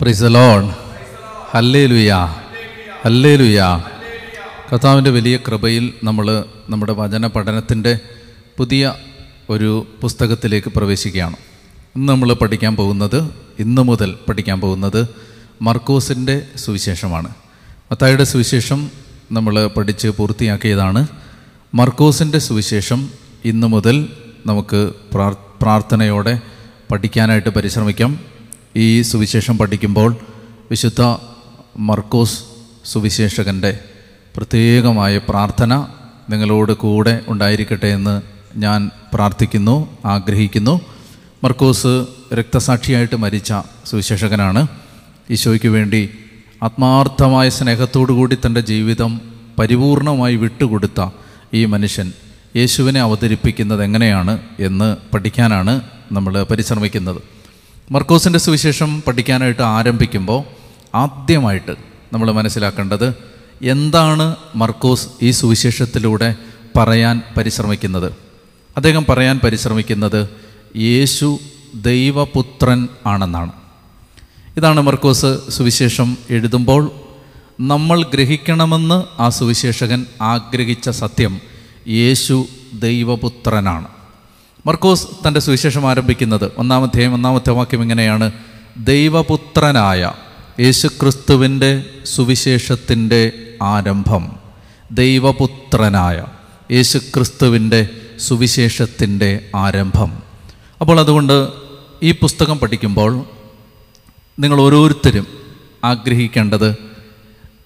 Price loan ഹല്ലേ ലുയാ ഹല്ലേ ലുയാ വലിയ കൃപയിൽ നമ്മൾ നമ്മുടെ വചന പഠനത്തിന്റെ പുതിയ ഒരു പുസ്തകത്തിലേക്ക് പ്രവേശിക്കുകയാണ്. ഇന്ന് നമ്മൾ പഠിക്കാൻ പോകുന്നത് ഇന്ന് മുതൽ പഠിക്കാൻ പോകുന്നത് മർക്കോസിന്റെ സുവിശേഷമാണ്. മത്തായുടെ സുവിശേഷം നമ്മൾ പഠിച്ച് പൂർത്തിയാക്കിയതാണ്. മർക്കോസിന്റെ സുവിശേഷം ഇന്ന് മുതൽ നമുക്ക് പ്രാർ പ്രാർത്ഥനയോടെ പഠിക്കാനായിട്ട് പരിശ്രമിക്കാം. ഈ സുവിശേഷം പഠിക്കുമ്പോൾ വിശുദ്ധ മർക്കോസ് സുവിശേഷകന്റെ പ്രത്യേകമായ പ്രാർത്ഥന നിങ്ങളോട് കൂടെ ഉണ്ടായിരിക്കട്ടെ എന്ന് ഞാൻ പ്രാർത്ഥിക്കുന്നു ആഗ്രഹിക്കുന്നു. മർക്കോസ് രക്തസാക്ഷിയായിട്ട് മരിച്ച സുവിശേഷകനാണ്. ഈശോയ്ക്ക് വേണ്ടി ആത്മാർത്ഥമായ സ്നേഹത്തോടു കൂടി തന്റെ ജീവിതം പരിപൂർണമായി വിട്ടുകൊടുത്ത ഈ മനുഷ്യൻ യേശുവിനെ അവതരിപ്പിക്കുന്നത് എങ്ങനെയാണ് എന്ന് പഠിക്കാനാണ് നമ്മൾ പരിശ്രമിക്കുന്നത്. മർക്കോസിന്റെ സുവിശേഷം പഠിക്കാനായിട്ട് ആരംഭിക്കുമ്പോൾ ആദ്യമായിട്ട് നമ്മൾ മനസ്സിലാക്കേണ്ടത് എന്താണ് മർക്കോസ് ഈ സുവിശേഷത്തിലൂടെ പറയാൻ പരിശ്രമിക്കുന്നത്? അദ്ദേഹം പറയാൻ പരിശ്രമിക്കുന്നത് യേശു ദൈവപുത്രൻ ആണെന്നാണ്. ഇതാണ് മർക്കോസ് സുവിശേഷം എഴുതുമ്പോൾ നമ്മൾ ഗ്രഹിക്കണമെന്ന് ആ സുവിശേഷകൻ ആഗ്രഹിച്ച സത്യം യേശു ദൈവപുത്രനാണ്. മർക്കോസ് തന്റെ സുവിശേഷം ആരംഭിക്കുന്നത് ഒന്നാമത്തെ ഒന്നാമത്തെ വാക്യം ഇങ്ങനെയാണ്. ദൈവപുത്രനായ യേശുക്രിസ്തുവിന്റെ സുവിശേഷത്തിന്റെ ആരംഭം. ദൈവപുത്രനായ യേശുക്രിസ്തുവിന്റെ സുവിശേഷത്തിന്റെ ആരംഭം. അപ്പോൾ അതുകൊണ്ട് ഈ പുസ്തകം പഠിക്കുമ്പോൾ നിങ്ങൾ ഓരോരുത്തരും ആഗ്രഹിക്കേണ്ടത്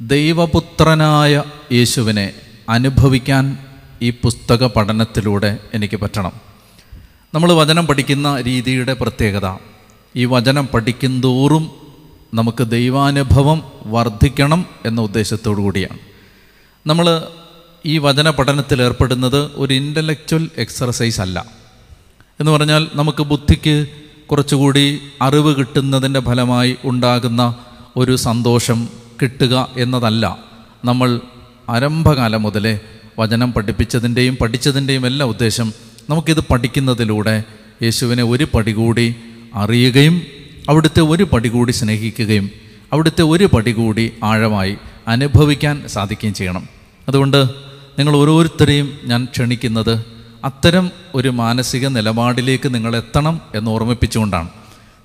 ദൈവപുത്രനായ യേശുവിനെ അനുഭവിക്കാൻ ഈ പുസ്തക പഠനത്തിലൂടെ എനിക്ക് പറ്റണം. നമ്മൾ വചനം പഠിക്കുന്ന രീതിയുടെ പ്രത്യേകത. ഈ വചനം പഠിക്കുന്തോറും നമുക്ക് ദൈവാനുഭവം വർദ്ധിക്കണം എന്ന ഉദ്ദേശത്തോടു കൂടിയാണ്. നമ്മൾ ഈ വചന പഠനത്തിൽ ഏർപ്പെടുന്നത് ഒരു ഇന്റലക്ച്വൽ എക്സർസൈസ് അല്ല. എന്ന് പറഞ്ഞാൽ നമുക്ക് ബുദ്ധിക്ക് കുറച്ചുകൂടി അറിവ് കിട്ടുന്നതിന്റെ ഫലമായി ഉണ്ടാകുന്ന ഒരു സന്തോഷം കിട്ടുക എന്നതല്ല. നമ്മൾ ആരംഭകാലം മുതലേ വചനം പഠിപ്പിച്ചതിന്റെയും പഠിച്ചതിന്റെയും എല്ലാ ഉദ്ദേശം നമുക്കിത് പഠിക്കുന്നതിലൂടെ യേശുവിനെ ഒരു പടി കൂടി അറിയുകയും അവിടുത്തെ ഒരു പടി കൂടി സ്നേഹിക്കുകയും അവിടുത്തെ ഒരു പടി കൂടി ആഴമായി അനുഭവിക്കാൻ സാധിക്കുകയും ചെയ്യണം. അതുകൊണ്ട് നിങ്ങൾ ഓരോരുത്തരെയും ഞാൻ ക്ഷണിക്കുന്നത് അത്തരം ഒരു മാനസിക നിലപാടിലേക്ക് നിങ്ങൾ എത്തണം എന്ന് ഓർമ്മിപ്പിച്ചുകൊണ്ടാണ്.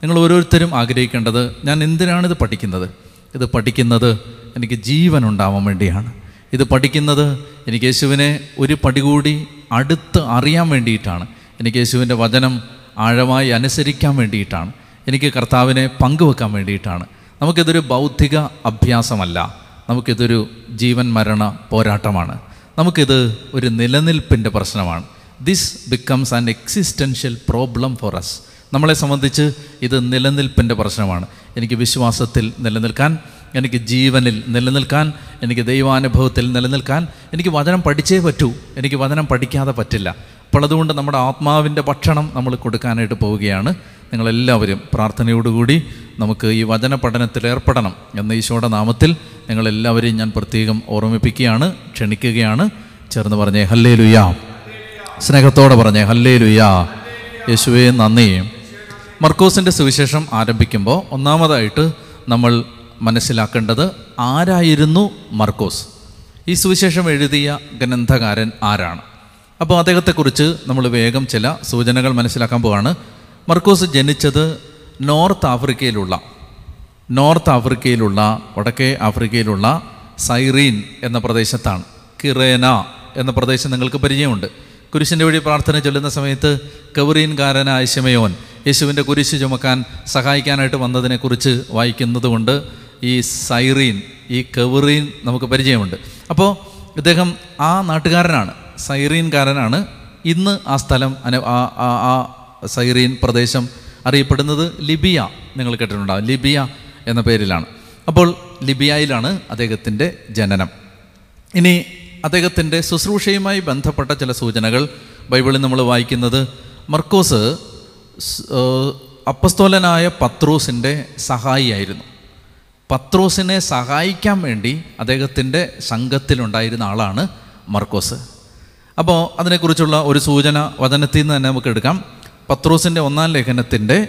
നിങ്ങൾ ഓരോരുത്തരും ആഗ്രഹിക്കേണ്ടത് ഞാൻ എന്തിനാണിത് പഠിക്കുന്നത്? ഇത് പഠിക്കുന്നത് എനിക്ക് ജീവൻ ഉണ്ടാവാൻ വേണ്ടിയാണ്. ഇത് പഠിക്കുന്നത് എനിക്ക് യേശുവിനെ ഒരു പടി കൂടി അടുത്ത് അറിയാൻ വേണ്ടിയിട്ടാണ്. എനിക്ക് യേശുവിന്റെ വചനം ആഴമായി അനുസരിക്കാൻ വേണ്ടിയിട്ടാണ്. എനിക്ക് കർത്താവിനെ പങ്കുവെക്കാൻ വേണ്ടിയിട്ടാണ്. നമുക്കിതൊരു ബൗദ്ധിക അഭ്യാസമല്ല. നമുക്കിതൊരു ജീവൻ മരണ പോരാട്ടമാണ്. നമുക്കിത് ഒരു നിലനിൽപ്പിന്റെ പ്രശ്നമാണ്. This becomes an existential problem for us നമ്മളെ സംബന്ധിച്ച് ഇത് നിലനിൽപ്പിന്റെ പ്രശ്നമാണ്. എനിക്ക് വിശ്വാസത്തിൽ നിലനിൽക്കാൻ എനിക്ക് ജീവനിൽ നിലനിൽക്കാൻ എനിക്ക് ദൈവാനുഭവത്തിൽ നിലനിൽക്കാൻ എനിക്ക് വചനം പഠിച്ചേ പറ്റൂ. എനിക്ക് വചനം പഠിക്കാതെ പറ്റില്ല. അപ്പോൾ അതുകൊണ്ട് നമ്മുടെ ആത്മാവിന്റെ ഭക്ഷണം നമ്മൾ കൊടുക്കാനായിട്ട് പോവുകയാണ്. നിങ്ങളെല്ലാവരും പ്രാർത്ഥനയോടുകൂടി നമുക്ക് ഈ വചന പഠനത്തിൽ ഏർപ്പെടണം എന്ന ഈശോയുടെ നാമത്തിൽ നിങ്ങളെല്ലാവരെയും ഞാൻ പ്രത്യേകം ഓർമ്മിപ്പിക്കുകയാണ് ക്ഷണിക്കുകയാണ്. ചേർന്ന് പറഞ്ഞേ ഹല്ലേ ലുയാ സ്നേഹത്തോടെ പറഞ്ഞേ ഹല്ലേ ലുയാ യേശുവേ നന്ദി. മർക്കോസിന്റെ സുവിശേഷം ആരംഭിക്കുമ്പോൾ ഒന്നാമതായിട്ട് നമ്മൾ മനസ്സിലാക്കേണ്ടത് ആരായിരുന്നു മർക്കോസ്? ഈ സുവിശേഷം എഴുതിയ ഗ്രന്ഥകാരൻ ആരാണ്? അപ്പോൾ അദ്ദേഹത്തെക്കുറിച്ച് നമ്മൾ വേഗം ചില സൂചനകൾ മനസ്സിലാക്കാൻ പോവാണ്. മർക്കോസ് ജനിച്ചത് നോർത്ത് ആഫ്രിക്കയിലുള്ള നോർത്ത് ആഫ്രിക്കയിലുള്ള വടക്കേ ആഫ്രിക്കയിലുള്ള സൈറീൻ എന്ന പ്രദേശത്താണ്. കിറേന എന്ന പ്രദേശം നിങ്ങൾക്ക് പരിചയമുണ്ട്. കുരിശിന്റെ വഴി പ്രാർത്ഥന ചൊല്ലുന്ന സമയത്ത് കവറീൻകാരനായ ശിമയോൻ യേശുവിന്റെ കുരിശ് ചുമക്കാൻ സഹായിക്കാനായിട്ട് വന്നതിനെക്കുറിച്ച് വായിക്കുന്നത് കൊണ്ട് ഈ സൈറീൻ ഈ കെവറീൻ നമുക്ക് പരിചയമുണ്ട്. അപ്പോൾ ഇദ്ദേഹം ആ നാട്ടുകാരനാണ്. സൈറീൻകാരനാണ് ഇന്ന് ആ സ്ഥലം അന- ആ സൈറീൻ പ്രദേശം അറിയപ്പെടുന്നത് ലിബിയ. നിങ്ങൾ കേട്ടിട്ടുണ്ടാവും. ലിബിയ എന്ന പേരിലാണ്. അപ്പോൾ ലിബിയയിലാണ് അദ്ദേഹത്തിന്റെ ജനനം. ഇനി അദ്ദേഹത്തിന്റെ ശുശ്രൂഷയുമായി ബന്ധപ്പെട്ട ചില സൂചനകൾ ബൈബിളിൽ നമ്മൾ വായിക്കുന്നത് മർക്കോസ് അപ്പസ്തോലനായ പത്രൂസിന്റെ സഹായിയായിരുന്നു. പത്രോസിനെ സഹായിക്കാൻ വേണ്ടി അദ്ദേഹത്തിന്റെ സംഘത്തിലുണ്ടായിരുന്ന ആളാണ് മർക്കോസ്. അപ്പോൾ അതിനെക്കുറിച്ചുള്ള ഒരു സൂചന വചനത്തിൽ നിന്ന് തന്നെ നമുക്ക് എടുക്കാം. പത്രോസിന്റെ ഒന്നാം ലേഖനത്തിന്റെ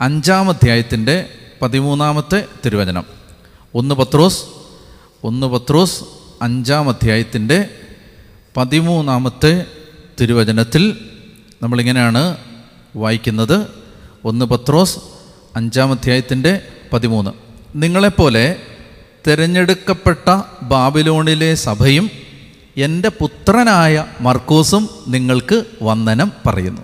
അഞ്ചാം അധ്യായത്തിന്റെ പതിമൂന്നാമത്തെ തിരുവചനം. ഒന്ന് പത്രോസ് ഒന്ന് പത്രോസ് അഞ്ചാം അധ്യായത്തിന്റെ പതിമൂന്നാമത്തെ തിരുവചനത്തിൽ നമ്മളിങ്ങനെയാണ് വായിക്കുന്നത്. ഒന്ന് പത്രോസ് അഞ്ചാം അധ്യായത്തിന്റെ പതിമൂന്ന്. നിങ്ങളെപ്പോലെ തിരഞ്ഞെടുക്കപ്പെട്ട ബാബിലോണിലെ സഭയും എന്റെ പുത്രനായ മർക്കോസും നിങ്ങൾക്ക് വന്ദനം പറയുന്നു.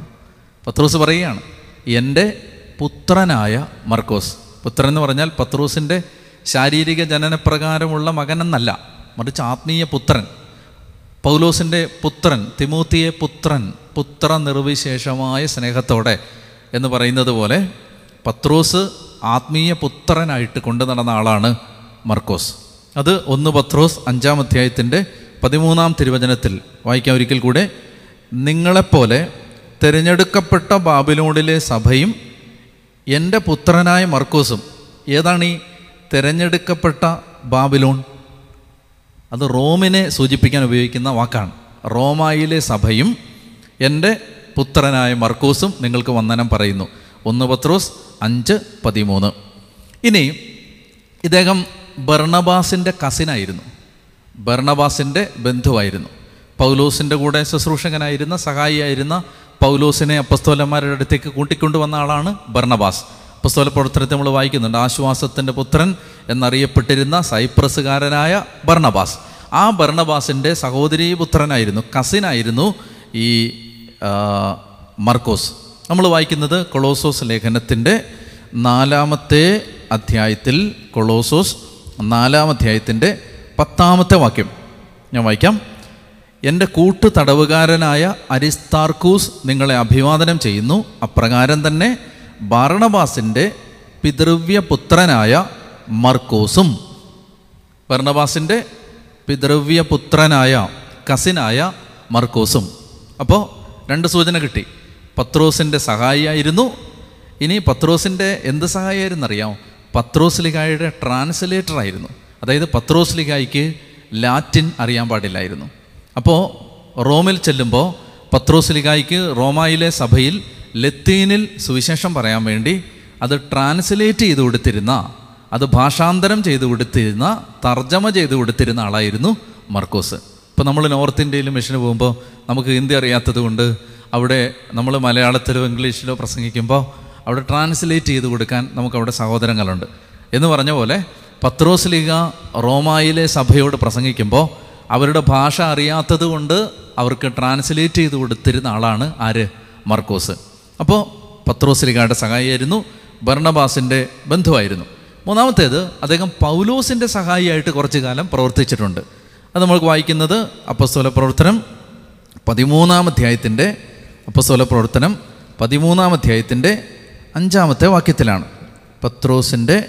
പത്രോസ് പറയുകയാണ് എന്റെ പുത്രനായ മർക്കോസ്. പുത്രൻ എന്ന് പറഞ്ഞാൽ പത്രോസിന്റെ ശാരീരിക ജനനപ്രകാരമുള്ള മകനെന്നല്ല മറിച്ച് ആത്മീയ പുത്രൻ. പൗലോസിന്റെ പുത്രൻ തിമൂത്തിയെ പുത്രൻ പുത്ര നിർവിശേഷമായ സ്നേഹത്തോടെ എന്ന് പറയുന്നത് പോലെ പത്രോസ് ആത്മീയ പുത്രനായിട്ട് കൊണ്ടു നടന്ന ആളാണ് മർക്കോസ്. അത് ഒന്ന് പത്രോസ് അഞ്ചാം അധ്യായത്തിന്റെ പതിമൂന്നാം തിരുവചനത്തിൽ വായിക്കാം ഒരിക്കൽ കൂടെ. നിങ്ങളെപ്പോലെ തിരഞ്ഞെടുക്കപ്പെട്ട ബാബിലോണിലെ സഭയും എന്റെ പുത്രനായ മർക്കോസും ഏതാണ് ഈ തിരഞ്ഞെടുക്കപ്പെട്ട ബാബിലോൺ? അത് റോമിനെ സൂചിപ്പിക്കാൻ ഉപയോഗിക്കുന്ന വാക്കാണ്. റോമായിലെ സഭയും എന്റെ പുത്രനായ മർക്കോസും നിങ്ങൾക്ക് വന്ദനം പറയുന്നു. ഒന്ന് പത്രോസ് അഞ്ച് പതിമൂന്ന്. ഇനി ഇദ്ദേഹം ബർണബാസിന്റെ കസിനായിരുന്നു. ബർണബാസിന്റെ ബന്ധുവായിരുന്നു. പൗലോസിന്റെ കൂടെ ശുശ്രൂഷകനായിരുന്ന സഹായിയായിരുന്ന പൗലോസിനെ അപ്പസ്തോലന്മാരുടെ അടുത്തേക്ക് കൂട്ടിക്കൊണ്ടുവന്ന ആളാണ് ബർണബാസ്. അപ്പസ്തോല പ്രവർത്തനത്തെ നമ്മൾ വായിക്കുന്നുണ്ട്. ആശ്വാസത്തിന്റെ പുത്രൻ എന്നറിയപ്പെട്ടിരുന്ന സൈപ്രസുകാരനായ ബർണബാസ്. ആ ഭരണബാസിന്റെ സഹോദരീ പുത്രനായിരുന്നു കസിനായിരുന്നു ഈ മർക്കോസ്. നമ്മൾ വായിക്കുന്നത് കൊളോസോസ് ലേഖനത്തിന്റെ നാലാമത്തെ അധ്യായത്തിൽ കൊളോസോസ് നാലാം അധ്യായത്തിന്റെ പത്താമത്തെ വാക്യം. ഞാൻ വായിക്കാം. എന്റെ കൂട്ടു തടവുകാരനായ അരിസ്താർക്കൂസ് നിങ്ങളെ അഭിവാദനം ചെയ്യുന്നു. അപ്രകാരം തന്നെ ബാർണബാസിന്റെ പിതൃവ്യപുത്രനായ മർക്കോസും. ബർണബാസിന്റെ പിതൃവ്യപുത്രനായ കസിനായ മർക്കോസും. അപ്പോൾ രണ്ട് സൂചന കിട്ടി. പത്രോസിന്റെ സഹായിയായിരുന്നു. ഇനി പത്രോസിന്റെ എന്ത് സഹായമായിരുന്നു അറിയാമോ പത്രോസ് ലിഗായുടെ ട്രാൻസ്ലേറ്റർ ആയിരുന്നു. അതായത് പത്രോസ് ലിഗായിക്ക് ലാറ്റിൻ അറിയാൻ പാടില്ലായിരുന്നു. അപ്പോൾ റോമിൽ ചെല്ലുമ്പോൾ പത്രോസ് ലിഗായിക്ക് റോമായിലെ സഭയിൽ ലത്തീനിൽ സുവിശേഷം പറയാൻ വേണ്ടി അത് ട്രാൻസ്ലേറ്റ് ചെയ്ത് കൊടുത്തിരുന്ന അത് ഭാഷാന്തരം ചെയ്ത് കൊടുത്തിരുന്ന തർജമ ചെയ്ത് കൊടുത്തിരുന്ന ആളായിരുന്നു മർക്കോസ്. ഇപ്പോൾ നമ്മൾ നോർത്ത് ഇന്ത്യയിൽ മിഷന് പോകുമ്പോൾ നമുക്ക് ഹിന്ദി അറിയാത്തത് കൊണ്ട് അവിടെ നമ്മൾ മലയാളത്തിലോ ഇംഗ്ലീഷിലോ പ്രസംഗിക്കുമ്പോൾ അവിടെ ട്രാൻസ്ലേറ്റ് ചെയ്ത് കൊടുക്കാൻ നമുക്കവിടെ സഹോദരങ്ങളുണ്ട്. എന്ന് പറഞ്ഞ പോലെ പത്രോസ് ലീഗ റോമായിലെ സഭയോട് പ്രസംഗിക്കുമ്പോൾ അവരുടെ ഭാഷ അറിയാത്തത് കൊണ്ട് അവർക്ക് ട്രാൻസ്ലേറ്റ് ചെയ്ത് കൊടുത്തിരുന്ന ആളാണ് ആര്? മർക്കോസ്. അപ്പോൾ പത്രോസ് ലീഗയുടെ സഹായിയായിരുന്നു. ഭർണബാസിന്റെ ബന്ധുവായിരുന്നു. മൂന്നാമത്തേത് അദ്ദേഹം പൗലോസിന്റെ സഹായിയായിട്ട് കുറച്ചു കാലം പ്രവർത്തിച്ചിട്ടുണ്ട്. അത് നമ്മൾക്ക് വായിക്കുന്നത് അപ്പസ്തോല പ്രവർത്തനം പതിമൂന്നാം അധ്യായത്തിന്റെ അപ്പസ്തോല പ്രവർത്തനം പതിമൂന്നാം അധ്യായത്തിന്റെ അഞ്ചാമത്തെ വാക്യത്തിലാണ്. പത്രോസിന്റെ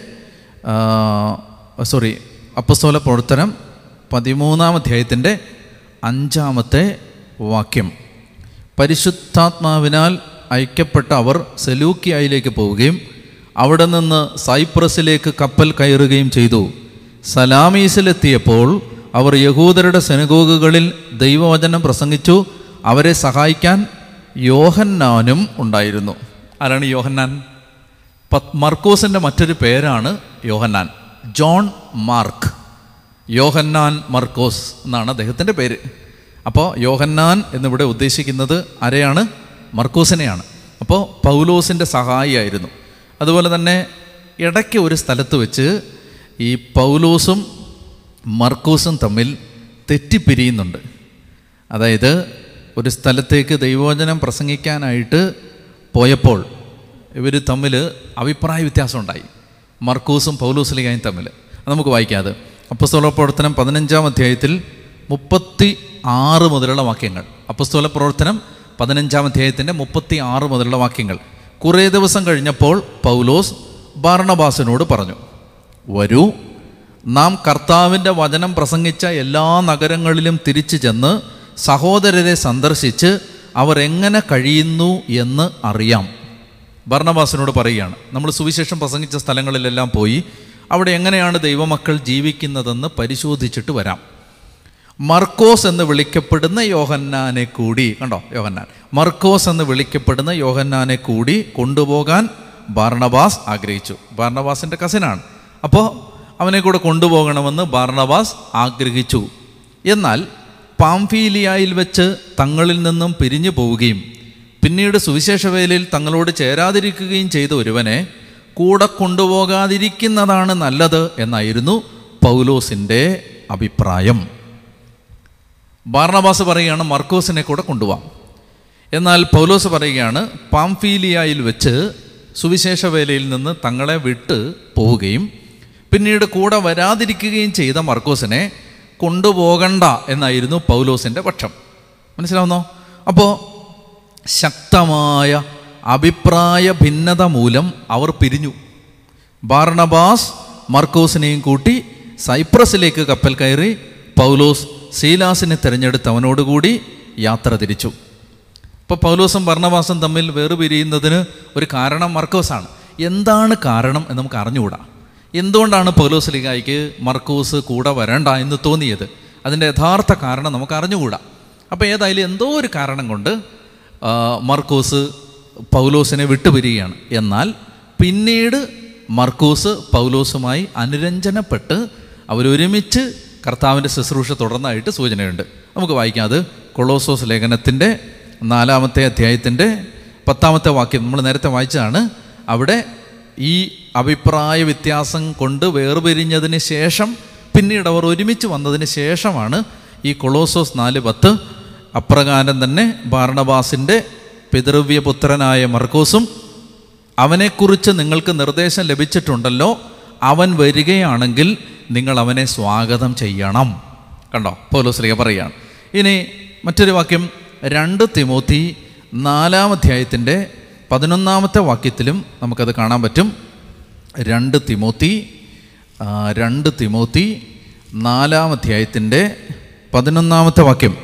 സോറി അപ്പസ്തോല പ്രവർത്തനം പതിമൂന്നാം അധ്യായത്തിന്റെ അഞ്ചാമത്തെ വാക്യം. പരിശുദ്ധാത്മാവിനാൽ ഐക്യപ്പെട്ട അവർ സെലൂക്കിയായിലേക്ക് പോവുകയും അവിടെ നിന്ന് സൈപ്രസിലേക്ക് കപ്പൽ കയറുകയും ചെയ്തു. സലാമീസിലെത്തിയപ്പോൾ അവർ യഹൂദരുടെ സെനഗോഗുകളിൽ ദൈവവചനം പ്രസംഗിച്ചു. അവരെ സഹായിക്കാൻ യോഹന്നാനും ഉണ്ടായിരുന്നു. ആരാണ് യോഹന്നാൻ? മർക്കോസിന്റെ മറ്റൊരു പേരാണ് യോഹന്നാൻ. John mark. യോഹന്നാൻ മർക്കോസ് എന്നാണ് അദ്ദേഹത്തിന്റെ പേര്. അപ്പോൾ യോഹന്നാൻ എന്നിവിടെ ഉദ്ദേശിക്കുന്നത് ആരെയാണ്? മർക്കോസിനെയാണ്. അപ്പോൾ പൗലോസിന്റെ സഹായിയായിരുന്നു. അതുപോലെ തന്നെ ഇടയ്ക്ക് ഒരു സ്ഥലത്ത് വെച്ച് ഈ പൗലോസും മർക്കോസും തമ്മിൽ തെറ്റിപ്പിരിയുന്നുണ്ട്. അതായത് ഒരു സ്ഥലത്തേക്ക് ദൈവവചനം പ്രസംഗിക്കാനായിട്ട് പോയപ്പോൾ ഇവർ തമ്മിൽ അഭിപ്രായ വ്യത്യാസം ഉണ്ടായി. മർക്കൂസും പൗലൂസ്ലിഗായും തമ്മിൽ. നമുക്ക് വായിക്കാതെ അപ്പസ്തോല പ്രവർത്തനം പതിനഞ്ചാം അധ്യായത്തിൽ മുപ്പത്തി ആറ് മുതലുള്ള വാക്യങ്ങൾ. അപ്പസ്തോല പ്രവർത്തനം പതിനഞ്ചാം അധ്യായത്തിന്റെ മുപ്പത്തി ആറ് മുതലുള്ള വാക്യങ്ങൾ. കുറേ ദിവസം കഴിഞ്ഞപ്പോൾ പൗലോസ് ബാർണബാസിനോട് പറഞ്ഞു വരൂ നാം കർത്താവിന്റെ വചനം പ്രസംഗിച്ച എല്ലാ നഗരങ്ങളിലും തിരിച്ചു ചെന്ന് സഹോദരരെ സന്ദർശിച്ച് അവർ എങ്ങനെ കഴിയുന്നു എന്ന് അറിയാം. ഭർണവാസനോട് പറയുകയാണ് നമ്മൾ സുവിശേഷം പ്രസംഗിച്ച സ്ഥലങ്ങളിലെല്ലാം പോയി അവിടെ എങ്ങനെയാണ് ദൈവമക്കൾ ജീവിക്കുന്നതെന്ന് പരിശോധിച്ചിട്ട് വരാം. മർക്കോസ് എന്ന് വിളിക്കപ്പെടുന്ന യോഹന്നാനെ കൂടി കണ്ടോ? യോഹന്നാൻ. മർക്കോസ് എന്ന് വിളിക്കപ്പെടുന്ന യോഹന്നാനെ കൂടി കൊണ്ടുപോകാൻ ബാർണബാസ് ആഗ്രഹിച്ചു. ബാർണബാസിന്റെ കസിനാണ്. അപ്പോൾ അവനെ കൂടെ കൊണ്ടുപോകണമെന്ന് ബാർണബാസ് ആഗ്രഹിച്ചു. എന്നാൽ പാംഫീലിയായിൽ വെച്ച് തങ്ങളിൽ നിന്നും പിരിഞ്ഞു പോവുകയും പിന്നീട് സുവിശേഷ വേലയിൽ തങ്ങളോട് ചേരാതിരിക്കുകയും ചെയ്ത ഒരുവനെ കൂടെ കൊണ്ടുപോകാതിരിക്കുന്നതാണ് നല്ലത് എന്നായിരുന്നു പൗലോസിന്റെ അഭിപ്രായം. ബാർണബാസ് പറയുകയാണ് മർക്കോസിനെ കൂടെ കൊണ്ടുപോകാം എന്നാൽ പൗലോസ് പറയുകയാണ് പാംഫീലിയായിൽ വെച്ച് സുവിശേഷ വേലയിൽ നിന്ന് തങ്ങളെ വിട്ട് പോവുകയും പിന്നീട് കൂടെ വരാതിരിക്കുകയും ചെയ്ത മർക്കോസിനെ കൊണ്ടുപോകണ്ട എന്നായിരുന്നു പൗലോസിന്റെ പക്ഷം. മനസ്സിലാവുന്നോ? അപ്പോൾ ശക്തമായ അഭിപ്രായ ഭിന്നത മൂലം അവർ പിരിഞ്ഞു. ബാർണബാസ് മർക്കോസിനെയും കൂട്ടി സൈപ്രസിലേക്ക് കപ്പൽ കയറി പൗലോസ് സീലാസിനെ തിരഞ്ഞെടുത്ത് അവനോടുകൂടി യാത്ര തിരിച്ചു. ഇപ്പോൾ പൗലോസും ഭർണവാസും തമ്മിൽ വേറുപിരിയുന്നതിന് ഒരു കാരണം മർക്കോസാണ്. എന്താണ് കാരണം എന്ന് നമുക്ക് അറിഞ്ഞുകൂടാ. എന്തുകൊണ്ടാണ് പൗലോസ് ലിഗായിക്ക് മർക്കോസ് കൂടെ വരണ്ട എന്ന് തോന്നിയത്? അതിന്റെ യഥാർത്ഥ കാരണം നമുക്ക് അറിഞ്ഞുകൂടാ. അപ്പോൾ ഏതായാലും എന്തോ ഒരു കാരണം കൊണ്ട് മർക്കൂസ് പൗലോസിനെ വിട്ടുപിരിയുകയാണ്. എന്നാൽ പിന്നീട് മർക്കൂസ് പൗലോസുമായി അനുരഞ്ജനപ്പെട്ട് അവരൊരുമിച്ച് കർത്താവിന്റെ ശുശ്രൂഷ തുടർന്നായിട്ട് സൂചനയുണ്ട്. നമുക്ക് വായിക്കാം അത്. കൊളോസോസ് ലേഖനത്തിന്റെ നാലാമത്തെ അധ്യായത്തിന്റെ പത്താമത്തെ വാക്യം നമ്മൾ നേരത്തെ വായിച്ചതാണ്. അവിടെ ഈ അഭിപ്രായ വ്യത്യാസം കൊണ്ട് വേർപിരിഞ്ഞതിന് ശേഷം പിന്നീട് അവർ ഒരുമിച്ച് വന്നതിന് ശേഷമാണ് ഈ കൊളോസോസ് നാല് പത്ത്. അപ്രകാരം തന്നെ ബാർണബാസിന്റെ പിതൃവ്യപുത്രനായ മർക്കോസും അവനെക്കുറിച്ച് നിങ്ങൾക്ക് നിർദ്ദേശം ലഭിച്ചിട്ടുണ്ടല്ലോ. അവൻ വരികയാണെങ്കിൽ നിങ്ങൾ അവനെ സ്വാഗതം ചെയ്യണം. കണ്ടോ? പൗലോസ്ലിക പറയുകയാണ്. ഇനി മറ്റൊരു വാക്യം രണ്ട് തിമോത്തി നാലാം അധ്യായത്തിന്റെ പതിനൊന്നാമത്തെ വാക്യത്തിലും നമുക്കത് കാണാൻ പറ്റും. രണ്ട് തിമോത്തി രണ്ട് തിമോത്തി നാലാം അധ്യായത്തിന്റെ പതിനൊന്നാമത്തെ വാക്യം.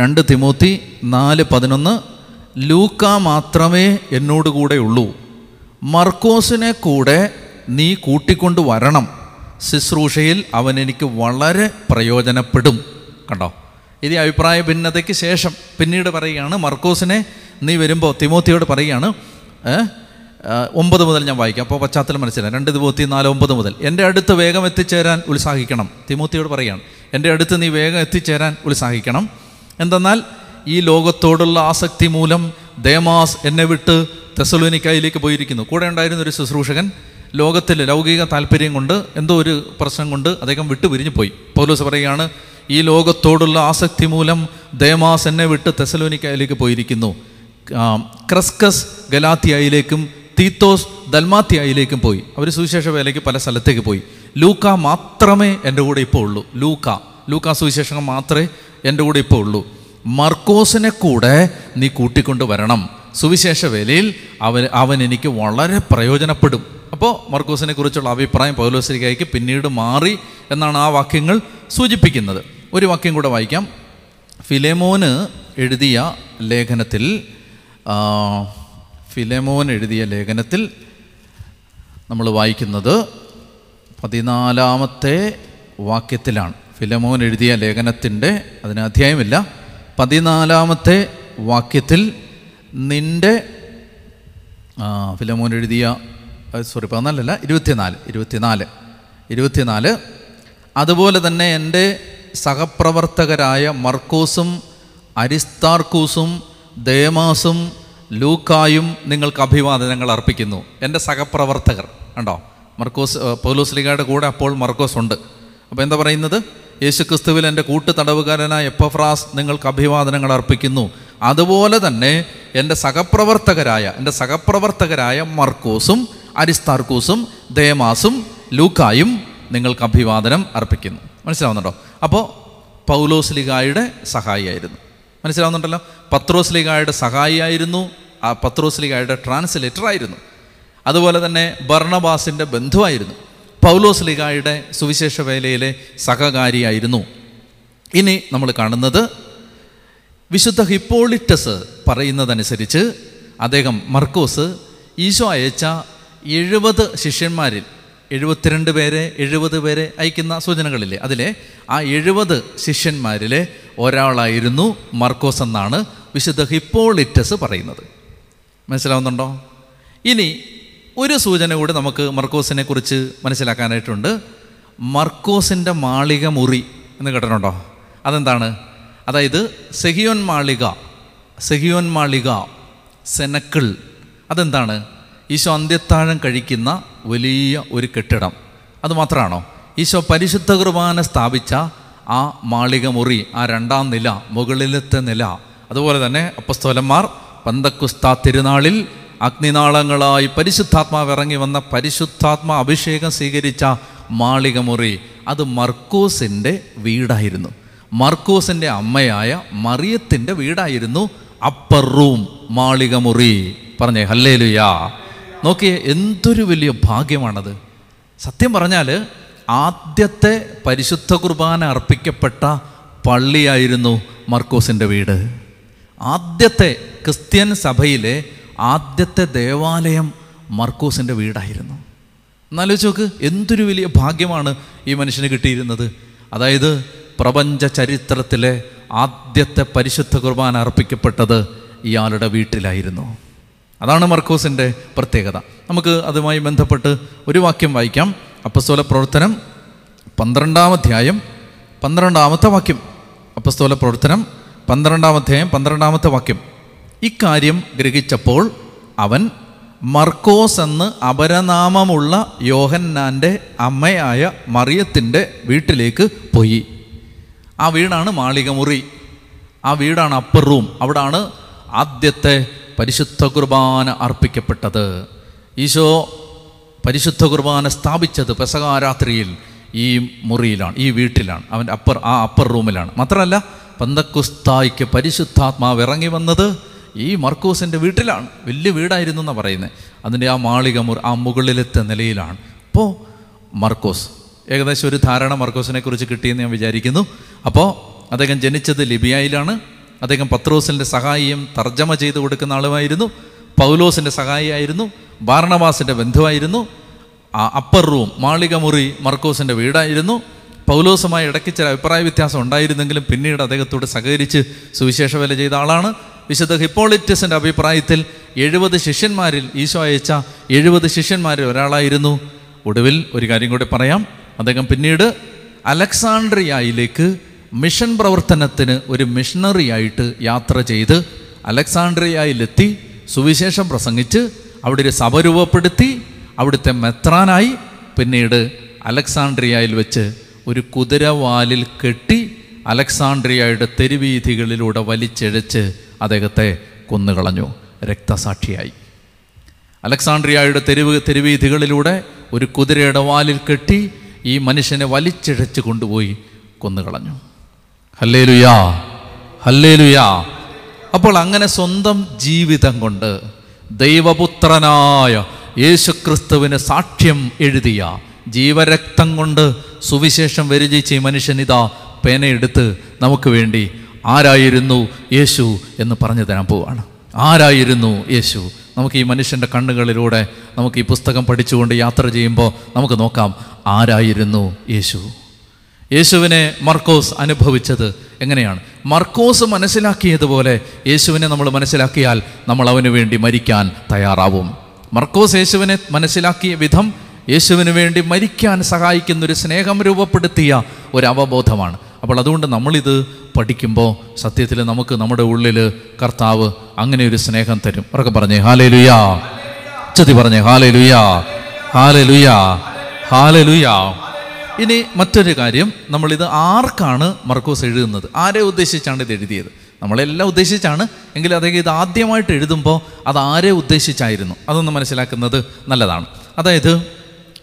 രണ്ട് തിമോത്തി നാല് പതിനൊന്ന് ലൂക്ക മാത്രമേ എന്നോട് കൂടെ ഉള്ളൂ. മർക്കോസിനെ കൂടെ നീ കൂട്ടിക്കൊണ്ട് വരണം. ശുശ്രൂഷയിൽ അവൻ എനിക്ക് വളരെ പ്രയോജനപ്പെടും. കണ്ടോ? ഇത് അഭിപ്രായ ഭിന്നതയ്ക്ക് ശേഷം പിന്നീട് പറയുകയാണ് മർക്കോസിനെ നീ വരുമ്പോൾ തിമോത്തിയോട് പറയുകയാണ് ഒമ്പത് മുതൽ ഞാൻ വായിക്കാം. അപ്പോൾ പശ്ചാത്തലം മനസ്സിലായി. രണ്ട് തിമോത്തി നാല് ഒമ്പത് മുതൽ. എന്റെ അടുത്ത് വേഗം എത്തിച്ചേരാൻ ഉത്സാഹിക്കണം തിമോത്തിയോട് പറയുകയാണ്. എന്റെ അടുത്ത് നീ വേഗം എത്തിച്ചേരാൻ ഉത്സാഹിക്കണം. എന്തെന്നാൽ ഈ ലോകത്തോടുള്ള ആസക്തി മൂലം ദേമാസ് എന്നെ വിട്ട് തെസലോനിക്കായിലേക്ക് പോയിരിക്കുന്നു. കൂടെ ഉണ്ടായിരുന്ന ഒരു ശുശ്രൂഷകൻ ലോകത്തിൽ ലൗകിക താല്പര്യം കൊണ്ട് എന്തോ ഒരു പ്രശ്നം കൊണ്ട് അദ്ദേഹം വിട്ടു പിരിഞ്ഞു പോയി. പൗലോസ് പറയുകയാണ് ഈ ലോകത്തോടുള്ള ആസക്തി മൂലം ദേമാസ് എന്നെ വിട്ട് തെസലോനിക്കായിലേക്ക് പോയിരിക്കുന്നു. ക്രസ്കസ് ഗലാത്തിയായിലേക്കും തീത്തോസ് ദൽമാത്തിയായിലേക്കും പോയി. അവർ സുവിശേഷ വേലയ്ക്ക് പല സ്ഥലത്തേക്ക് പോയി. ലൂക്ക മാത്രമേ എന്റെ കൂടെ ഇപ്പോൾ ഉള്ളൂ. ലൂക്ക. ലൂക്ക സുവിശേഷങ്ങൾ മാത്രമേ എന്റെ കൂടെ ഇപ്പോൾ ഉള്ളൂ. മർക്കോസിനെ കൂടെ നീ കൂട്ടിക്കൊണ്ട് വരണം. സുവിശേഷ വേലയിൽ അവൻ അവൻ എനിക്ക് വളരെ പ്രയോജനപ്പെടും. അപ്പോൾ മർക്കോസിനെ കുറിച്ചുള്ള അഭിപ്രായം പൗലോസ്ലിക്കായിക്ക് പിന്നീട് മാറി എന്നാണ് ആ വാക്യങ്ങൾ സൂചിപ്പിക്കുന്നത്. ഒരു വാക്യം കൂടെ വായിക്കാം. ഫിലേമോന് എഴുതിയ ലേഖനത്തിൽ ഫിലെമോൻ എഴുതിയ ലേഖനത്തിൽ നമ്മൾ വായിക്കുന്നത് പതിനാലാമത്തെ വാക്യത്തിലാണ്. ഫിലമോൻ എഴുതിയ ലേഖനത്തിന്റെ അതിന് അധ്യായമില്ല. പതിനാലാമത്തെ വാക്യത്തിൽ നിന്റെ ഫിലമോൻ എഴുതിയ സോറി പതിനാലല്ല ഇരുപത്തിനാല് ഇരുപത്തിനാല് ഇരുപത്തിനാല്. അതുപോലെ തന്നെ എന്റെ സഹപ്രവർത്തകരായ മർക്കോസും അരിസ്താർക്കൂസും ദേമാസും ലൂക്കായും നിങ്ങൾക്ക് അഭിവാദനങ്ങൾ അർപ്പിക്കുന്നു. എന്റെ സഹപ്രവർത്തകർ ഉണ്ടോ മർക്കോസ് ഏ, പൗലോസ് ലീഗയുടെ കൂടെ അപ്പോൾ മർക്കോസ് ഉണ്ട്. അപ്പോൾ എന്താ പറയുന്നത്? യേശു ക്രിസ്തുവിൽ എന്റെ കൂട്ടു തടവുകാരനായ എപ്പഫ്രാസ് നിങ്ങൾക്ക് അഭിവാദനങ്ങൾ അർപ്പിക്കുന്നു. അതുപോലെ തന്നെ എന്റെ സഹപ്രവർത്തകരായ എന്റെ സഹപ്രവർത്തകരായ മർക്കോസും അരിസ്താർക്കൂസും ദേമാസും ലൂക്കായും നിങ്ങൾക്ക് അഭിവാദനം അർപ്പിക്കുന്നു. മനസ്സിലാവുന്നുണ്ടോ? അപ്പോൾ പൗലോസ് ലിഗായുടെ സഹായിയായിരുന്നു. മനസ്സിലാവുന്നുണ്ടല്ലോ? പത്രോസ് ലീഗായുടെ സഹായിയായിരുന്നു. ആ പത്രോസ് ലീഗായുടെ ട്രാൻസ്ലേറ്റർ ആയിരുന്നു. അതുപോലെ തന്നെ ഭർണബാസിന്റെ ബന്ധുവായിരുന്നു. പൗലോസ് ലിഗായുടെ സുവിശേഷ വേലയിലെ സഹകാരിയായിരുന്നു. ഇനി നമ്മൾ കാണുന്നത് വിശുദ്ധ ഹിപ്പോളിറ്റസ് പറയുന്നതനുസരിച്ച് അദ്ദേഹം മർക്കോസ് ഈശോ അയച്ച എഴുപത് ശിഷ്യന്മാരിൽ എഴുപത്തിരണ്ട് പേരെ എഴുപത് പേരെ അയക്കുന്ന സൂചനകളില്ലേ? അതിലെ ആ എഴുപത് ശിഷ്യന്മാരിലെ ഒരാളായിരുന്നു മർക്കോസ് എന്നാണ് വിശുദ്ധ ഹിപ്പോളിറ്റസ് പറയുന്നത്. മനസ്സിലാവുന്നുണ്ടോ? ഇനി ഒരു സൂചന കൂടി നമുക്ക് മർക്കോസിനെ കുറിച്ച് മനസ്സിലാക്കാനായിട്ടുണ്ട്. മർക്കോസിന്റെ മാളിക മുറി എന്ന് കേട്ടിട്ടുണ്ടോ? അതെന്താണ്? അതായത് സെഹിയോൻ മാളിക സെഹിയോൻ മാളിക സെനക്കിൾ. അതെന്താണ്? ഈശോ അന്ത്യത്താഴം കഴിക്കുന്ന വലിയ ഒരു കെട്ടിടം. അതുമാത്രമാണോ ഈശോ പരിശുദ്ധ കുർബാന സ്ഥാപിച്ച ആ മാളിക മുറി ആ രണ്ടാം നില മുകളിലത്തെ നില. അതുപോലെ തന്നെ അപ്പസ്തോലന്മാർ പന്തക്കുസ്ത തിരുനാളിൽ അഗ്നിനാളങ്ങളായി പരിശുദ്ധാത്മാവ് ഇറങ്ങി വന്ന പരിശുദ്ധാത്മാ അഭിഷേകം സ്വീകരിച്ച മാളിക മുറി. അത് മർക്കൂസിന്റെ വീടായിരുന്നു. മർക്കൂസിന്റെ അമ്മയായ മറിയത്തിന്റെ വീടായിരുന്നു അപ്പർ റൂം മാളിക മുറി. പറഞ്ഞേ ഹല്ലേലുയാ. നോക്കിയേ എന്തൊരു വലിയ ഭാഗ്യമാണത്. സത്യം പറഞ്ഞാൽ ആദ്യത്തെ പരിശുദ്ധ കുർബാന അർപ്പിക്കപ്പെട്ട പള്ളിയായിരുന്നു മർക്കോസിന്റെ വീട്. ആദ്യത്തെ ക്രിസ്ത്യൻ സഭയിലെ ആദ്യത്തെ ദേവാലയം മർക്കോസിന്റെ വീടായിരുന്നു. എന്നാലോചിച്ച് നോക്ക് എന്തൊരു വലിയ ഭാഗ്യമാണ് ഈ മനുഷ്യന് കിട്ടിയിരുന്നത്. അതായത് പ്രപഞ്ച ചരിത്രത്തിലെ ആദ്യത്തെ പരിശുദ്ധ കുർബാന അർപ്പിക്കപ്പെട്ടത് ഇയാളുടെ വീട്ടിലായിരുന്നു. അതാണ് മർക്കോസിന്റെ പ്രത്യേകത. നമുക്ക് അതുമായി ബന്ധപ്പെട്ട് ഒരു വാക്യം വായിക്കാം. അപ്പസ്തോല പ്രവർത്തനം പന്ത്രണ്ടാം അധ്യായം പന്ത്രണ്ടാമത്തെ വാക്യം. അപ്പസ്തോല പ്രവർത്തനം പന്ത്രണ്ടാം അധ്യായം പന്ത്രണ്ടാമത്തെ വാക്യം. ഇക്കാര്യം ഗ്രഹിച്ചപ്പോൾ അവൻ മർക്കോസ് എന്ന് അപരനാമമുള്ള യോഹന്നാന്റെ അമ്മയായ മറിയത്തിന്റെ വീട്ടിലേക്ക് പോയി. ആ വീടാണ് മാളികമുറി. ആ വീടാണ് അപ്പർ റൂം അവിടാണ് ആദ്യത്തെ പരിശുദ്ധ കുർബാന അർപ്പിക്കപ്പെട്ടത്. ഈശോ പരിശുദ്ധ കുർബാന സ്ഥാപിച്ചത് പെസകാരാത്രിയിൽ ഈ മുറിയിലാണ് ഈ വീട്ടിലാണ് അവന്റെ അപ്പർ ആ അപ്പർ റൂമിലാണ്. മാത്രമല്ല പന്തക്കുസ്തായിക്ക് പരിശുദ്ധാത്മാവ് ഇറങ്ങി വന്നത് ഈ മർക്കൂസിന്റെ വീട്ടിലാണ്. വലിയ വീടായിരുന്നു എന്നാണ് പറയുന്നത്. അതിന്റെ ആ മാളിക മുറി ആ മുകളിലത്തെ നിലയിലാണ്. അപ്പോൾ മർക്കോസ് ഏകദേശം ഒരു ധാരണ മർക്കോസിനെ കുറിച്ച് കിട്ടിയെന്ന് ഞാൻ വിചാരിക്കുന്നു. അപ്പോൾ അദ്ദേഹം ജനിച്ചത് ലിബിയയിലാണ്. അദ്ദേഹം പത്രോസിന്റെ സഹായിയും തർജമ ചെയ്ത് കൊടുക്കുന്ന ആളുമായിരുന്നു പൗലോസിന്റെ സഹായിയായിരുന്നു ബാർണവാസിന്റെ ബന്ധുവായിരുന്നു അപ്പർ റൂം മാളിക മുറി മർക്കോസിന്റെ വീടായിരുന്നു. പൗലോസുമായി ഇടയ്ക്ക് ചില അഭിപ്രായ വ്യത്യാസം ഉണ്ടായിരുന്നെങ്കിലും പിന്നീട് അദ്ദേഹത്തോട് സഹകരിച്ച് സുവിശേഷ വില ചെയ്ത ആളാണ്. വിശുദ്ധ ഹിപ്പോളിറ്റസിന്റെ അഭിപ്രായത്തിൽ എഴുപത് ശിഷ്യന്മാരിൽ ഈശോ അയച്ച എഴുപത് ശിഷ്യന്മാരിൽ ഒരാളായിരുന്നു. ഒടുവിൽ ഒരു കാര്യം കൂടി പറയാം. അദ്ദേഹം പിന്നീട് അലക്സാണ്ട്രിയയിലേക്ക് മിഷൻ പ്രവർത്തനത്തിന് ഒരു മിഷണറി ആയിട്ട് യാത്ര ചെയ്ത് അലക്സാണ്ട്രിയയിലെത്തി സുവിശേഷം പ്രസംഗിച്ച് അവിടെ ഒരു സഭ രൂപപ്പെടുത്തി അവിടുത്തെ മെത്രാനായി പിന്നീട് അലക്സാണ്ട്രിയയിൽ വെച്ച് ഒരു കുതിരവാലിൽ കെട്ടി അലക്സാണ്ട്രിയയുടെ തെരുവീഥികളിലൂടെ വലിച്ചിഴച്ച് അദ്ദേഹത്തെ കൊന്നുകളഞ്ഞു. രക്തസാക്ഷിയായി. അലക്സാണ്ട്രിയയുടെ തെരുവ് തെരുവീഥികളിലൂടെ ഒരു കുതിരയുടെ വാലിൽ കെട്ടി ഈ മനുഷ്യനെ വലിച്ചിഴച്ച് കൊണ്ടുപോയി കൊന്നുകളഞ്ഞു. Hallelujah hallelujah. അപ്പോൾ അങ്ങനെ സ്വന്തം ജീവിതം കൊണ്ട് ദൈവപുത്രനായ യേശുക്രിസ്തുവിന് സാക്ഷ്യം എഴുതിയ ജീവരക്തം കൊണ്ട് സുവിശേഷം വരിചിച്ച ഈ മനുഷ്യനിതാ പേനയെടുത്ത് നമുക്ക് വേണ്ടി ആരായിരുന്നു യേശു എന്ന് പറഞ്ഞു തരാൻ പോവാണ്. ആരായിരുന്നു യേശു? നമുക്ക് ഈ മനുഷ്യന്റെ കണ്ണുകളിലൂടെ നമുക്ക് ഈ പുസ്തകം പഠിച്ചുകൊണ്ട് യാത്ര ചെയ്യുമ്പോൾ നമുക്ക് നോക്കാം ആരായിരുന്നു യേശു? യേശുവിനെ മർക്കോസ് അനുഭവിച്ചത് എങ്ങനെയാണ്? മർക്കോസ് മനസ്സിലാക്കിയതുപോലെ യേശുവിനെ നമ്മൾ മനസ്സിലാക്കിയാൽ നമ്മൾ അവന് വേണ്ടി മരിക്കാൻ തയ്യാറാവും. മർക്കോസ് യേശുവിനെ മനസ്സിലാക്കിയ വിധം യേശുവിന് വേണ്ടി മരിക്കാൻ സഹായിക്കുന്ന ഒരു സ്നേഹം രൂപപ്പെടുത്തിയ ഒരു അവബോധമാണ് അപ്പോൾ അതുകൊണ്ട് നമ്മളിത് പഠിക്കുമ്പോൾ സത്യത്തിൽ നമുക്ക് നമ്മുടെ ഉള്ളിൽ കർത്താവ് അങ്ങനെ ഒരു സ്നേഹം തരും. ഉറക്കെ പറഞ്ഞേ ഹാലേ ലുയാ ചതി പറഞ്ഞേ ഹാലേ ലുയാ ഹാലേ ലുയാ ഹാലേ ലുയാ ഇനി മറ്റൊരു കാര്യം നമ്മളിത് ആർക്കാണ് മർക്കോസ് എഴുതുന്നത്? ആരെ ഉദ്ദേശിച്ചാണ് ഇത് എഴുതിയത്? നമ്മളെല്ലാം ഉദ്ദേശിച്ചാണ് എങ്കിൽ അദ്ദേഹം ഇത് ആദ്യമായിട്ട് എഴുതുമ്പോൾ അത് ആരെ ഉദ്ദേശിച്ചായിരുന്നു? അതൊന്ന് മനസ്സിലാക്കുന്നത് നല്ലതാണ്. അതായത്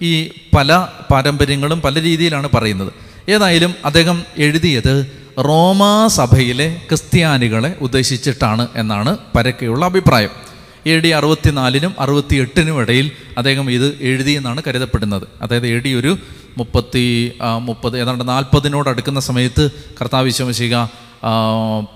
ഈ പല പാരമ്പര്യങ്ങളും പല രീതിയിലാണ് പറയുന്നത്. ഏതായാലും അദ്ദേഹം എഴുതിയത് റോമാ സഭയിലെ ക്രിസ്ത്യാനികളെ ഉദ്ദേശിച്ചിട്ടാണ് എന്നാണ് പരക്കെയുള്ള അഭിപ്രായം. എ ഡി അറുപത്തിനാലിനും അറുപത്തി എട്ടിനും ഇടയിൽ അദ്ദേഹം ഇത് എഴുതിയെന്നാണ് കരുതപ്പെടുന്നത്. അതായത് എ ഡി ഒരു മുപ്പത്തി മുപ്പത് ഏതാണ്ട് നാൽപ്പതിനോട് അടുക്കുന്ന സമയത്ത് കർത്താവ് വിശ്വമശിക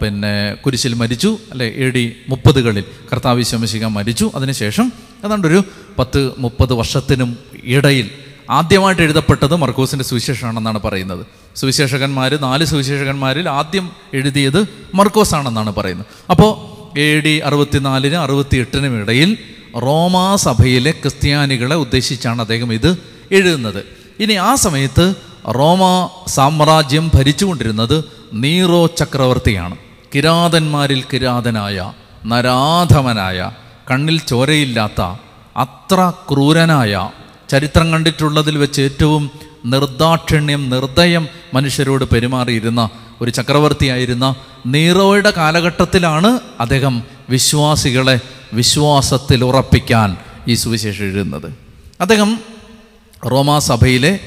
പിന്നെ കുരിശിൽ മരിച്ചു അല്ലെ എ ഡി മുപ്പതുകളിൽ കർത്താവ് വിശ്വമശിക മരിച്ചു. അതിനുശേഷം ഏതാണ്ട് ഒരു പത്ത് മുപ്പത് വർഷത്തിനും ഇടയിൽ ആദ്യമായിട്ട് എഴുതപ്പെട്ടത് മർക്കോസിന്റെ സുവിശേഷമാണെന്നാണ് പറയുന്നത്. സുവിശേഷകന്മാർ നാല് സുവിശേഷകന്മാരിൽ ആദ്യം എഴുതിയത് മർക്കോസ് ആണെന്നാണ് പറയുന്നത്. അപ്പോൾ എ ഡി അറുപത്തിനാലിന് അറുപത്തി എട്ടിനും ഇടയിൽ റോമാ സഭയിലെ ക്രിസ്ത്യാനികളെ ഉദ്ദേശിച്ചാണ് അദ്ദേഹം ഇത് എഴുതുന്നത്. ഇനി ആ സമയത്ത് റോമാ സാമ്രാജ്യം ഭരിച്ചുകൊണ്ടിരുന്നത് നീറോ ചക്രവർത്തിയാണ്. കിരാതന്മാരിൽ കിരാതനായ നരാധമനായ കണ്ണിൽ ചോരയില്ലാത്ത അത്ര ക്രൂരനായ ചരിത്രം കണ്ടിട്ടുള്ളതിൽ വെച്ച് ഏറ്റവും നിർദാക്ഷിണ്യം നിർദ്ദയം മനുഷ്യരോട് പെരുമാറിയിരുന്ന ഒരു ചക്രവർത്തിയായിരുന്ന നീറോയുടെ കാലഘട്ടത്തിലാണ് അദ്ദേഹം വിശ്വാസികളെ വിശ്വാസത്തിൽ ഉറപ്പിക്കാൻ ഈ സുവിശേഷം എഴുതുന്നത്. അദ്ദേഹം റോമാ സഭയിലെ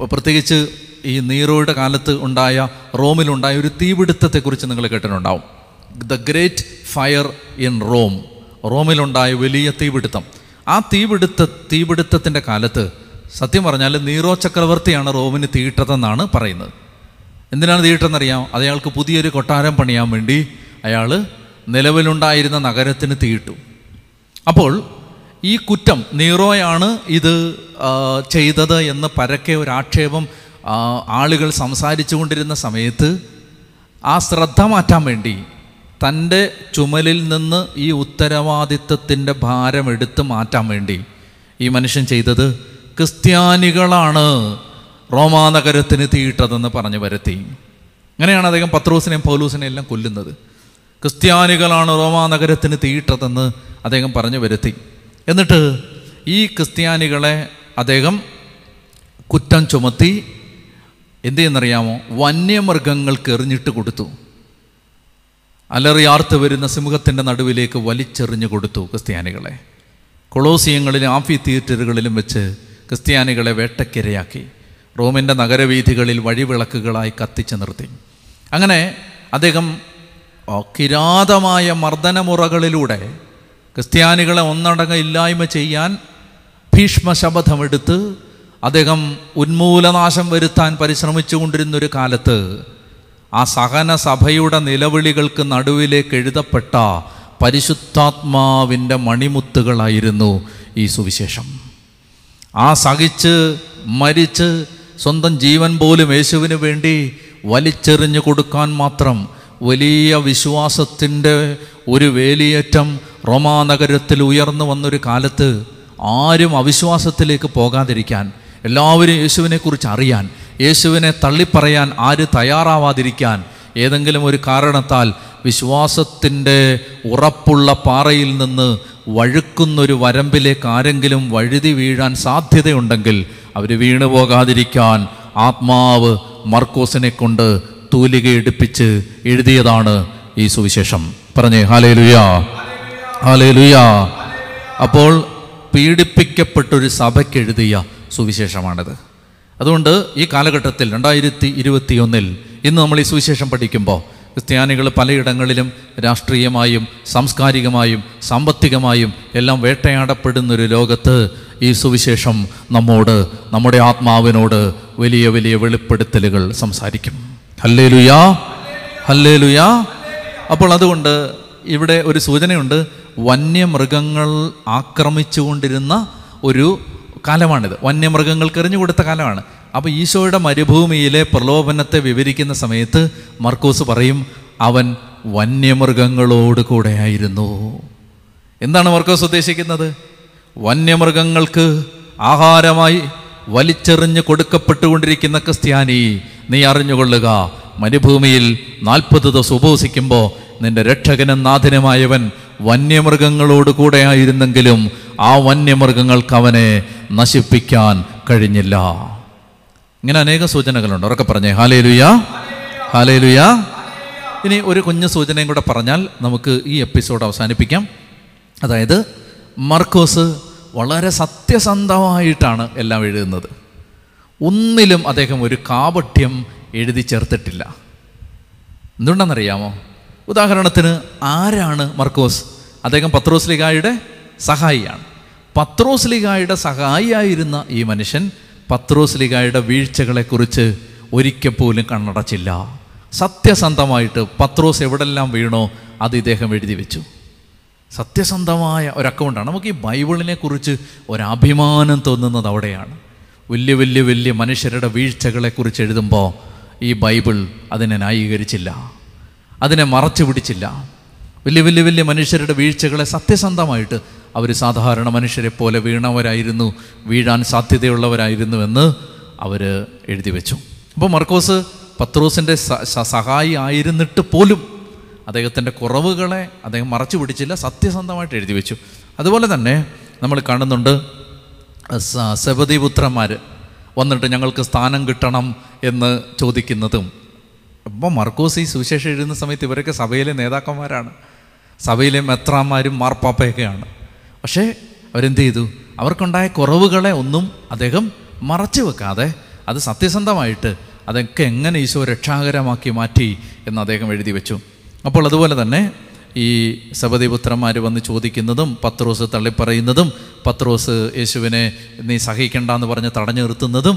പ്രത്യേകിച്ച് ഈ നീറോയുടെ കാലത്ത് ഉണ്ടായ റോമിലുണ്ടായ ഒരു തീപിടുത്തത്തെക്കുറിച്ച് നിങ്ങൾ കേട്ടിട്ടുണ്ടാവും. The great fire in Rome റോമിലുണ്ടായ വലിയ തീപിടുത്തം. ആ തീപിടുത്ത തീപിടുത്തത്തിന്റെ കാലത്ത് സത്യം പറഞ്ഞാൽ നീറോ ചക്രവർത്തിയാണ് റോമിന് തീയിട്ടതെന്നാണ് പറയുന്നത്. എന്തിനാണ് തീയിട്ടെന്നറിയാം അയാൾക്ക് പുതിയൊരു കൊട്ടാരം പണിയാൻ വേണ്ടി അയാൾ നിലവിലുണ്ടായിരുന്ന നഗരത്തിന് തീയിട്ടു അപ്പോൾ ഈ കുറ്റം നീറോയാണ് ഇത് ചെയ്തത് എന്ന് പരക്കെ ഒരു ആക്ഷേപം ആളുകൾ സംസാരിച്ചു കൊണ്ടിരുന്ന സമയത്ത് ആ ശ്രദ്ധ മാറ്റാൻ വേണ്ടി തന്റെ ചുമലിൽ നിന്ന് ഈ ഉത്തരവാദിത്വത്തിന്റെ ഭാരം എടുത്ത് മാറ്റാൻ വേണ്ടി ഈ മനുഷ്യൻ ചെയ്തത് ക്രിസ്ത്യാനികളാണ്. റോമാ നഗരത്തിന് തീയിട്ടതെന്ന് പറഞ്ഞു വരുത്തി. അങ്ങനെയാണ് അദ്ദേഹം പത്രോസിനെയും പൗലൂസിനെയും എല്ലാം കൊല്ലുന്നത്. ക്രിസ്ത്യാനികളാണ് റോമാ നഗരത്തിന് തീയിട്ടതെന്ന് അദ്ദേഹം പറഞ്ഞു വരുത്തി. എന്നിട്ട് ഈ ക്രിസ്ത്യാനികളെ അദ്ദേഹം കുറ്റം ചുമത്തി എന്ത് ചെയ്യുന്നറിയാമോ വന്യമൃഗങ്ങൾക്ക് എറിഞ്ഞിട്ട് കൊടുത്തു. അലറിയാർത്ത് വരുന്ന സിംഹത്തിന്റെ നടുവിലേക്ക് വലിച്ചെറിഞ്ഞു കൊടുത്തു ക്രിസ്ത്യാനികളെ. കൊളോസിയങ്ങളിലും ആഫി തിയേറ്ററുകളിലും വെച്ച് ക്രിസ്ത്യാനികളെ വേട്ടക്കിരയാക്കി. റോമിന്റെ നഗരവീഥികളിൽ വഴിവിളക്കുകളായി കത്തിച്ചു നിർത്തി. അങ്ങനെ അദ്ദേഹം കിരാതമായ മർദ്ദനമുറകളിലൂടെ ക്രിസ്ത്യാനികളെ ഒന്നടങ്കം ഇല്ലായ്മ ചെയ്യാൻ ഭീഷ്മശപഥമെടുത്ത് അദ്ദേഹം ഉന്മൂലനാശം വരുത്താൻ പരിശ്രമിച്ചു കൊണ്ടിരുന്ന ഒരു കാലത്ത് ആ സഹന സഭയുടെ നിലവിളികൾക്ക് നടുവിലേക്ക് എഴുതപ്പെട്ട പരിശുദ്ധാത്മാവിന്റെ മണിമുത്തുകളായിരുന്നു ഈ സുവിശേഷം. ആ സഹിച്ച് മരിച്ച് സ്വന്തം ജീവൻ പോലും യേശുവിന് വേണ്ടി വലിച്ചെറിഞ്ഞു കൊടുക്കാൻ മാത്രം വലിയ വിശ്വാസത്തിന്റെ ഒരു വേലിയേറ്റം റോമാ നഗരത്തിൽ ഉയർന്നു വന്നൊരു കാലത്ത് ആരും അവിശ്വാസത്തിലേക്ക് പോകാതിരിക്കാൻ എല്ലാവരും യേശുവിനെക്കുറിച്ച് അറിയാൻ യേശുവിനെ തള്ളിപ്പറയാൻ ആര് തയ്യാറാവാതിരിക്കാൻ ഏതെങ്കിലും ഒരു കാരണത്താൽ വിശ്വാസത്തിന്റെ ഉറപ്പുള്ള പാറയിൽ നിന്ന് വഴുക്കുന്നൊരു വരമ്പിലേക്ക് ആരെങ്കിലും വഴുതി വീഴാൻ സാധ്യതയുണ്ടെങ്കിൽ അവർ വീണു പോകാതിരിക്കാൻ ആത്മാവ് മർക്കോസിനെ കൊണ്ട് തൂലിക എടുപ്പിച്ച് എഴുതിയതാണ് ഈ സുവിശേഷം. പറഞ്ഞേ ഹാലേ ലുയാ ഹാലേ ലുയാ അപ്പോൾ പീഡിപ്പിക്കപ്പെട്ടൊരു സഭയ്ക്ക് എഴുതിയ സുവിശേഷമാണിത്. അതുകൊണ്ട് ഈ കാലഘട്ടത്തിൽ രണ്ടായിരത്തി ഇരുപത്തിയൊന്നിൽ ഇന്ന് നമ്മൾ ഈ സുവിശേഷം പഠിക്കുമ്പോൾ ക്രിസ്ത്യാനികൾ പലയിടങ്ങളിലും രാഷ്ട്രീയമായും സാംസ്കാരികമായും സാമ്പത്തികമായും എല്ലാം വേട്ടയാടപ്പെടുന്നൊരു ലോകത്ത് ഈ സുവിശേഷം നമ്മോട് നമ്മുടെ ആത്മാവിനോട് വലിയ വലിയ വെളിപ്പെടുത്തലുകൾ സംസാരിക്കും. ഹല്ലേ ലുയാ ഹല്ലേ ലുയാ അപ്പോൾ അതുകൊണ്ട് ഇവിടെ ഒരു സൂചനയുണ്ട്. വന്യമൃഗങ്ങൾ ആക്രമിച്ചുകൊണ്ടിരുന്ന ഒരു കാലമാണിത്. വന്യമൃഗങ്ങൾക്ക് എറിഞ്ഞു കൊടുത്ത കാലമാണ്. അപ്പോൾ ഈശോയുടെ മരുഭൂമിയിലെ പ്രലോഭനത്തെ വിവരിക്കുന്ന സമയത്ത് മർക്കോസ് പറയും അവൻ വന്യമൃഗങ്ങളോട് കൂടെയായിരുന്നു എന്താണ് മർക്കോസ് ഉദ്ദേശിക്കുന്നത്? വന്യമൃഗങ്ങൾക്ക് ആഹാരമായി വലിച്ചെറിഞ്ഞ് കൊടുക്കപ്പെട്ടുകൊണ്ടിരിക്കുന്ന ക്രിസ്ത്യാനി നീ അറിഞ്ഞുകൊള്ളുക. മരുഭൂമിയിൽ നാൽപ്പത് ദിവസം ഉപവസിക്കുമ്പോൾ നിന്റെ രക്ഷകനും നാഥനുമായവൻ വന്യമൃഗങ്ങളോട് കൂടെയായിരുന്നെങ്കിലും ആ വന്യമൃഗങ്ങൾക്ക് അവനെ നശിപ്പിക്കാൻ കഴിഞ്ഞില്ല. ഇങ്ങനെ അനേക സൂചനകളുണ്ട്. ഉറക്കെ പറഞ്ഞേ. ഹാലേ ലുയാ ഹാലേ ലുയാ ഇനി ഒരു കുഞ്ഞു സൂചനയും കൂടെ പറഞ്ഞാൽ നമുക്ക് ഈ എപ്പിസോഡ് അവസാനിപ്പിക്കാം. അതായത് മർക്കോസ് വളരെ സത്യസന്ധമായിട്ടാണ് എല്ലാം എഴുതുന്നത്. ഒന്നിലും അദ്ദേഹം ഒരു കാപഠ്യം എഴുതി ചേർത്തിട്ടില്ല. എന്തുണ്ടെന്നറിയാമോ? ഉദാഹരണത്തിന് ആരാണ് മർക്കോസ്? അദ്ദേഹം പത്രോസ് ലിഗായുടെ സഹായിയാണ്. പത്രോസ് ലിഗായുടെ സഹായിയായിരുന്ന ഈ മനുഷ്യൻ പത്രോസ് ലിഗായുടെ വീഴ്ചകളെക്കുറിച്ച് ഒരിക്കൽ പോലും കണ്ണടച്ചില്ല. സത്യസന്ധമായിട്ട് പത്രോസ് എവിടെല്ലാം വീണോ അത് ഇദ്ദേഹം എഴുതി വെച്ചു. സത്യസന്ധമായ ഒരു അക്കൗണ്ടാണ് നമുക്ക് ഈ ബൈബിളിനെ കുറിച്ച് ഒരഭിമാനം തോന്നുന്നത് അവിടെയാണ്. വലിയ വലിയ വലിയ മനുഷ്യരുടെ വീഴ്ചകളെക്കുറിച്ച് എഴുതുമ്പോൾ ഈ ബൈബിൾ അതിനെ ന്യായീകരിച്ചില്ല. അതിനെ മറച്ചു പിടിച്ചില്ല. വലിയ വലിയ വലിയ മനുഷ്യരുടെ വീഴ്ചകളെ സത്യസന്ധമായിട്ട് അവർ സാധാരണ മനുഷ്യരെ പോലെ വീണവരായിരുന്നു വീഴാൻ സാധ്യതയുള്ളവരായിരുന്നു എന്ന് അവർ എഴുതി വെച്ചു. അപ്പോൾ മർക്കോസ് പത്രോസിന്റെ സഹായി ആയിരുന്നിട്ട് പോലും അദ്ദേഹത്തിന്റെ കുറവുകളെ അദ്ദേഹം മറച്ചു പിടിച്ചില്ല സത്യസന്ധമായിട്ട് എഴുതി വെച്ചു. അതുപോലെ തന്നെ നമ്മൾ കാണുന്നുണ്ട് സ- സെബദിപുത്രന്മാർ വന്നിട്ട് ഞങ്ങൾക്ക് സ്ഥാനം കിട്ടണം എന്ന് ചോദിക്കുന്നതും. അപ്പോൾ മർക്കോസ് ഈ സുവിശേഷം എഴുതുന്ന സമയത്ത് ഇവരൊക്കെ സഭയിലെ നേതാക്കന്മാരാണ്. സഭയിലെ മെത്രാന്മാരും മാർപ്പാപ്പയൊക്കെയാണ്. പക്ഷേ അവരെന്ത് ചെയ്തു? അവർക്കുണ്ടായ കുറവുകളെ ഒന്നും അദ്ദേഹം മറച്ചു വെക്കാതെ അത് സത്യസന്ധമായിട്ട് അതൊക്കെ എങ്ങനെ ഈശോ രക്ഷാകരമാക്കി മാറ്റി എന്ന് അദ്ദേഹം എഴുതി വെച്ചു. അപ്പോൾ അതുപോലെ തന്നെ ഈ സബദിപുത്രന്മാർ വന്ന് ചോദിക്കുന്നതും പത്രോസ് തള്ളിപ്പറയുന്നതും പത്രോസ് യേശുവിനെ നീ സഹിക്കണ്ട എന്ന് പറഞ്ഞ് തടഞ്ഞു നിർത്തുന്നതും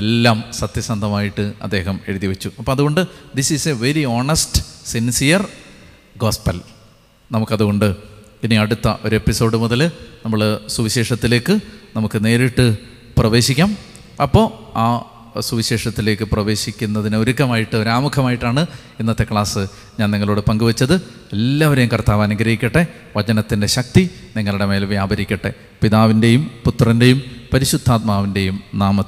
എല്ലാം സത്യസന്ധമായിട്ട് അദ്ദേഹം എഴുതി വെച്ചു. അപ്പോൾ അതുകൊണ്ട് this is a very honest sincere gospel നമുക്കതുകൊണ്ട് ഇനി അടുത്ത ഒരു എപ്പിസോഡ് മുതൽ നമ്മൾ സുവിശേഷത്തിലേക്ക് നമുക്ക് നേരിട്ട് പ്രവേശിക്കാം. അപ്പോൾ ആ സുവിശേഷത്തിലേക്ക് പ്രവേശിക്കുന്നതിന് ഒരുക്കമായിട്ട് ഒരാമുഖമായിട്ടാണ് ഇന്നത്തെ ക്ലാസ് ഞാൻ നിങ്ങളോട് പങ്കുവച്ചത്. എല്ലാവരെയും കർത്താവ് അനുഗ്രഹിക്കട്ടെ. വചനത്തിന്റെ ശക്തി നിങ്ങളുടെ മേൽ വ്യാപരിക്കട്ടെ. പിതാവിന്റെയും പുത്രന്റെയും പരിശുദ്ധാത്മാവിന്റെയും നാമത്തിൽ